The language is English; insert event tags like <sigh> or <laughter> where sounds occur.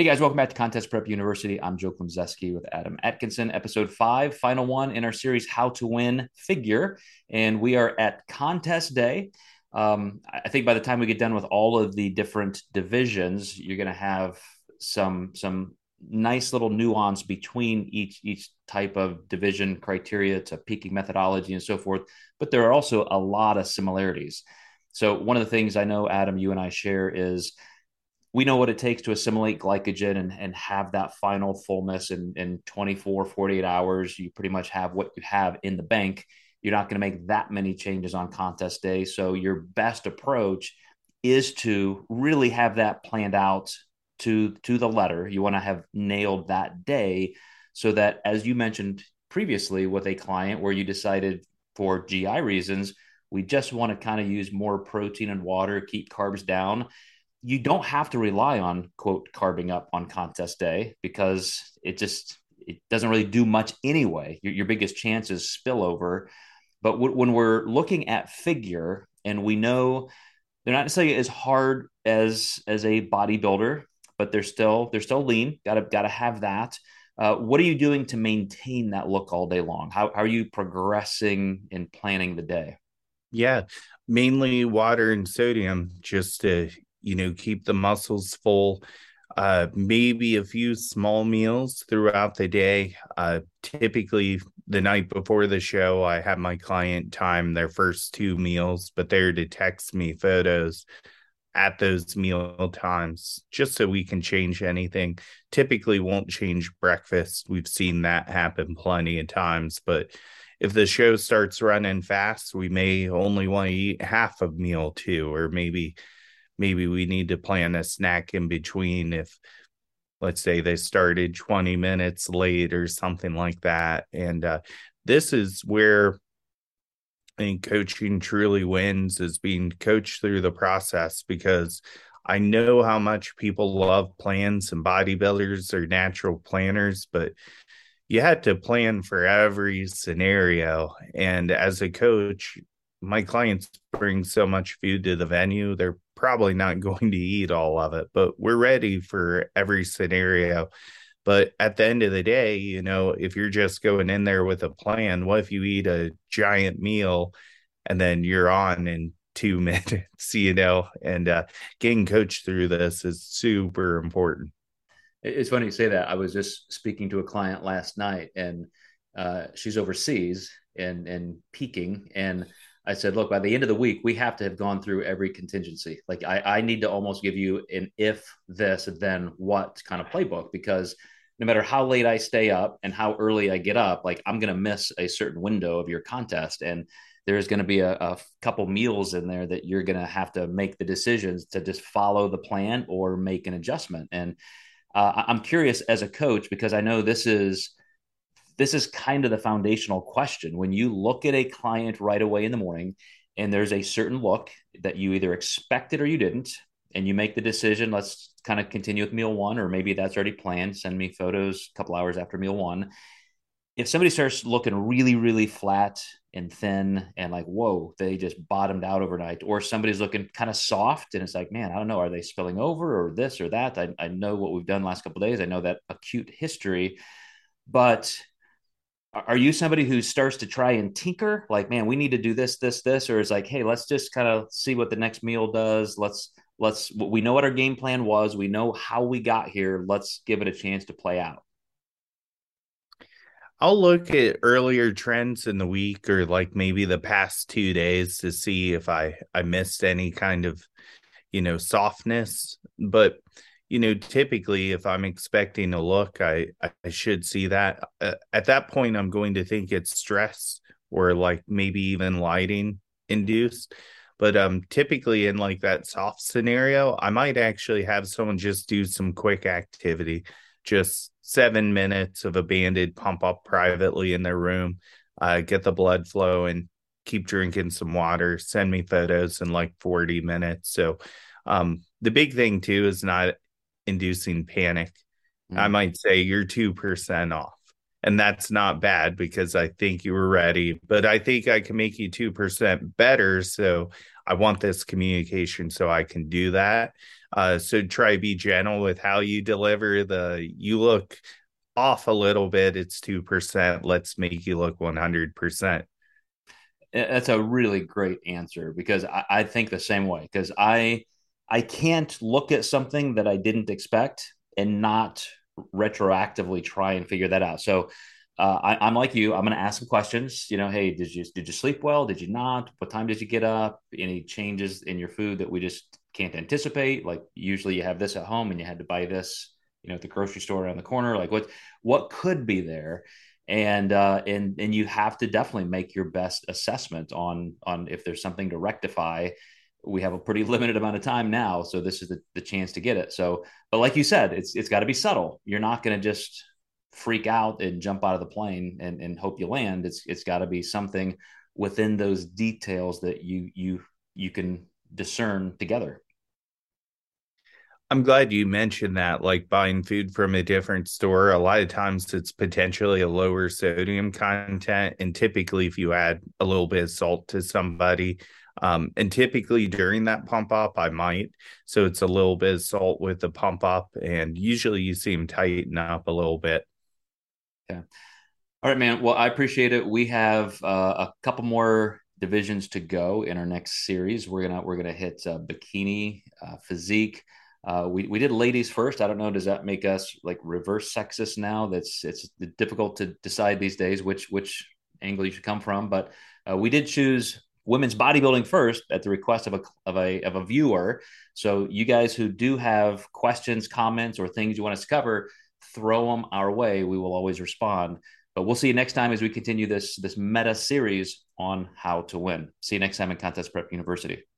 Hey guys, welcome back to Contest Prep University. I'm Joe Klemczewski with Adam Atkinson, episode five, final one in our series, How to Win Figure. And we are at contest day. Um, I think by the time we get done with all of the different divisions, you're going to have some some nice little nuance between each each type of division criteria to peaking methodology and so forth. But there are also a lot of similarities. So one of the things I know, Adam, you and I share is we know what it takes to assimilate glycogen and, and have that final fullness in, in 24, 48 hours. You pretty much have what you have in the bank. You're not going to make that many changes on contest day. So, your best approach is to really have that planned out to, to the letter. You want to have nailed that day so that, as you mentioned previously with a client where you decided for GI reasons, we just want to kind of use more protein and water, keep carbs down you don't have to rely on quote carbing up on contest day because it just it doesn't really do much anyway. Your, your biggest chance is spillover. But w- when we're looking at figure and we know they're not necessarily as hard as as a bodybuilder, but they're still they're still lean. Got to got to have that. Uh, what are you doing to maintain that look all day long? How, how are you progressing in planning the day? Yeah, mainly water and sodium just to you know, keep the muscles full. Uh, maybe a few small meals throughout the day. Uh, typically, the night before the show, I have my client time their first two meals, but they're to text me photos at those meal times just so we can change anything. Typically, won't change breakfast. We've seen that happen plenty of times, but if the show starts running fast, we may only want to eat half a meal too, or maybe maybe we need to plan a snack in between if let's say they started 20 minutes late or something like that and uh, this is where I think coaching truly wins is being coached through the process because I know how much people love plans and bodybuilders are natural planners, but you had to plan for every scenario. And as a coach, my clients bring so much food to the venue, they're probably not <laughs> going to eat all of it, but we're ready for every scenario. But at the end of the day, you know, if you're just going in there with a plan, what if you eat a giant meal and then you're on in two <laughs> minutes, you know, and uh, getting coached through this is super important. It's funny you say that. I was just speaking to a client last night and uh, she's overseas and, and peaking and I said, look, by the end of the week, we have to have gone through every contingency. Like I, I need to almost give you an if this, then what kind of playbook because no matter how late I stay up and how early I get up, like I'm going to miss a certain window of your contest. And there's going to be a, a couple meals in there that you're going to have to make the decisions to just follow the plan or make an adjustment. And uh, I'm curious as a coach because I know this is this is kind of the foundational question. When you look at a client right away in the morning and there's a certain look that you either expected or you didn't, and you make the decision, let's kind of continue with meal one, or maybe that's already planned. Send me photos a couple hours after meal one. If somebody starts looking really, really flat and thin and like, whoa, they just bottomed out overnight, or somebody's looking kind of soft and it's like, man, I don't know, are they spilling over or this or that? I, I know what we've done last couple days. I know that acute history, but are you somebody who starts to try and tinker? Like man we need to do this this this or is like hey let's just kind of see what the next meal does. Let's let's we know what our game plan was. We know how we got here. Let's give it a chance to play out. I'll look at earlier trends in the week or like maybe the past 2 days to see if I I missed any kind of you know softness. But you know, typically if I'm expecting a look, I I should see that. Uh, at that point, I'm going to think it's stress or like maybe even lighting induced. But um, typically in like that soft scenario, I might actually have someone just do some quick activity, just seven minutes of a banded pump up privately in their room, uh, get the blood flow and keep drinking some water. Send me photos in like 40 minutes. So um, the big thing too is not inducing panic. Mm. I might say you're 2% off. And that's not bad because I think you were ready, but I think I can make you 2% better. So I want this communication so I can do that. Uh, so try be gentle with how you deliver the. You look off a little bit. It's two percent. Let's make you look one hundred percent. That's a really great answer because I, I think the same way. Because I I can't look at something that I didn't expect and not retroactively try and figure that out. So uh, I, am like you. I'm going to ask some questions. You know, hey, did you did you sleep well? Did you not? What time did you get up? Any changes in your food that we just can't anticipate? Like usually you have this at home and you had to buy this, you know, at the grocery store around the corner. Like what what could be there? And uh, and and you have to definitely make your best assessment on on if there's something to rectify. We have a pretty <laughs> limited amount of time now, so this is the, the chance to get it. So, but like you said, it's it's got to be subtle. You're not going to just freak out and jump out of the plane and, and hope you land. It's it's got to be something within those details that you you you can discern together. I'm glad you mentioned that, like buying food from a different store. A lot of times it's potentially a lower sodium content. And typically, if you add a little bit of salt to somebody, um, and typically during that pump up, I might. So it's a little bit of salt with the pump up. And usually you see tighten up a little bit. Yeah. All right, man. Well, I appreciate it. We have uh, a couple more divisions to go in our next series. We're gonna we're gonna hit uh, bikini, uh, physique. Uh, we we did ladies first. I don't know. Does that make us like reverse sexist now? That's it's difficult to decide these days which which angle you should come from. But uh, we did choose women's bodybuilding first at the request of a of a of a viewer. So you guys who do have questions, comments, or things you want us to cover, throw them our way. We will always respond. But we'll see you next time as we continue this this meta series on how to win. See you next time in Contest Prep University.